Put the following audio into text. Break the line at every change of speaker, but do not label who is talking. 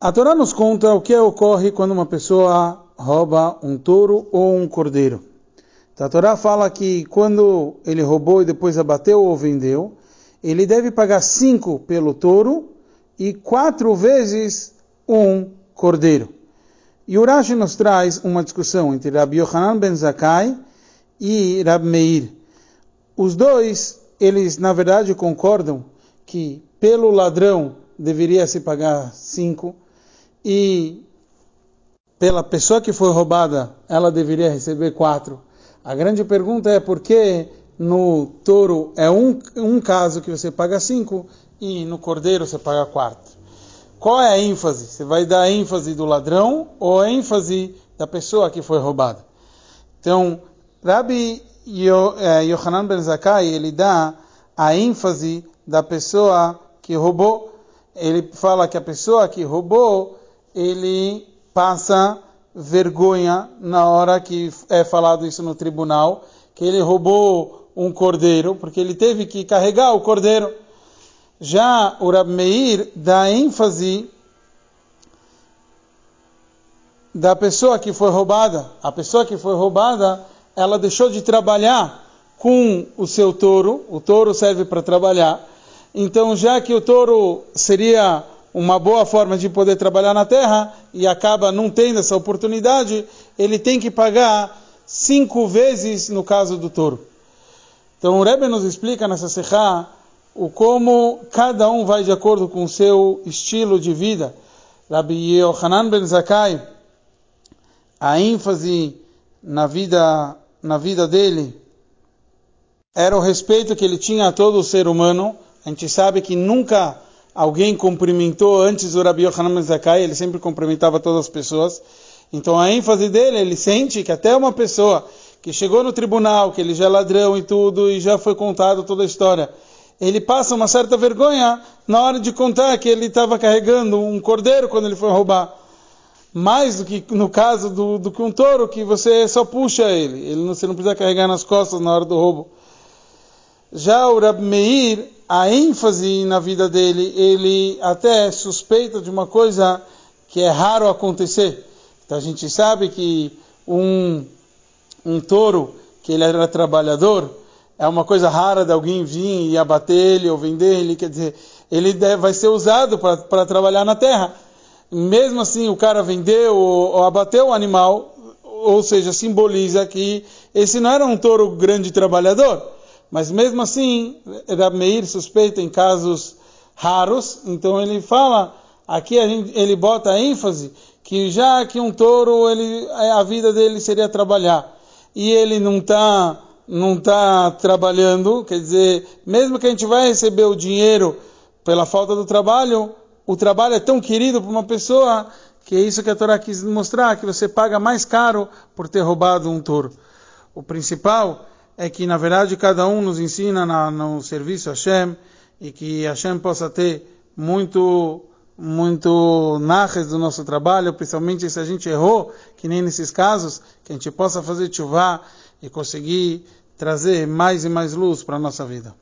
A Torá nos conta o que ocorre quando uma pessoa rouba um touro ou um cordeiro. Então, a Torá fala que quando ele roubou e depois abateu ou vendeu, ele deve pagar cinco pelo touro e quatro vezes um cordeiro. E o Rashi nos traz uma discussão entre Rabbi Yohanan ben Zakkai e Rabbi Meir. Os dois, eles na verdade concordam que pelo ladrão deveria se pagar cinco e pela pessoa que foi roubada ela deveria receber quatro. A grande pergunta é por que no touro é um, um caso que você paga cinco e no cordeiro você paga quatro. Qual é a ênfase? Você vai dar a ênfase do ladrão ou a ênfase da pessoa que foi roubada? Então, Rabbi eh, Yohanan Ben Zakkai, ele dá a ênfase da pessoa que roubou. Ele fala que a pessoa que roubou ele passa vergonha na hora que é falado isso no tribunal, que ele roubou um cordeiro, porque ele teve que carregar o cordeiro. Já o Rab Meir dá ênfase da pessoa que foi roubada. A pessoa que foi roubada, ela deixou de trabalhar com o seu touro, o touro serve para trabalhar. Então, já que o touro seria uma boa forma de poder trabalhar na terra e acaba não tendo essa oportunidade, ele tem que pagar cinco vezes no caso do touro. Então o Rebbe nos explica nessa serra o como cada um vai de acordo com o seu estilo de vida. Rabbi Yohanan ben Zakkai, a ênfase na vida, na vida dele era o respeito que ele tinha a todo o ser humano. A gente sabe que nunca alguém cumprimentou antes o Rabi Yohanan Zakai, ele sempre cumprimentava todas as pessoas. Então a ênfase dele, ele sente que até uma pessoa que chegou no tribunal, que ele já é ladrão e tudo, e já foi contado toda a história, ele passa uma certa vergonha na hora de contar que ele estava carregando um cordeiro quando ele foi roubar. Mais do que no caso do, do que um touro, que você só puxa ele. ele não, você não precisa carregar nas costas na hora do roubo. Já o Rab Meir, a ênfase na vida dele, ele até suspeita de uma coisa que é raro acontecer. Então a gente sabe que um, um touro, que ele era trabalhador, é uma coisa rara de alguém vir e abater ele ou vender ele, quer dizer, ele vai ser usado para trabalhar na terra. Mesmo assim, o cara vendeu ou, ou abateu o animal, ou seja, simboliza que esse não era um touro grande trabalhador mas mesmo assim, Rab Meir suspeita em casos raros, então ele fala, aqui gente, ele bota ênfase que já que um touro, ele, a vida dele seria trabalhar, e ele não está não tá trabalhando, quer dizer, mesmo que a gente vai receber o dinheiro pela falta do trabalho, o trabalho é tão querido para uma pessoa que é isso que a Torá quis mostrar, que você paga mais caro por ter roubado um touro. O principal é que, na verdade, cada um nos ensina na, no serviço a Hashem e que Hashem possa ter muito, muito narres do nosso trabalho, principalmente se a gente errou, que nem nesses casos, que a gente possa fazer chuva e conseguir trazer mais e mais luz para a nossa vida.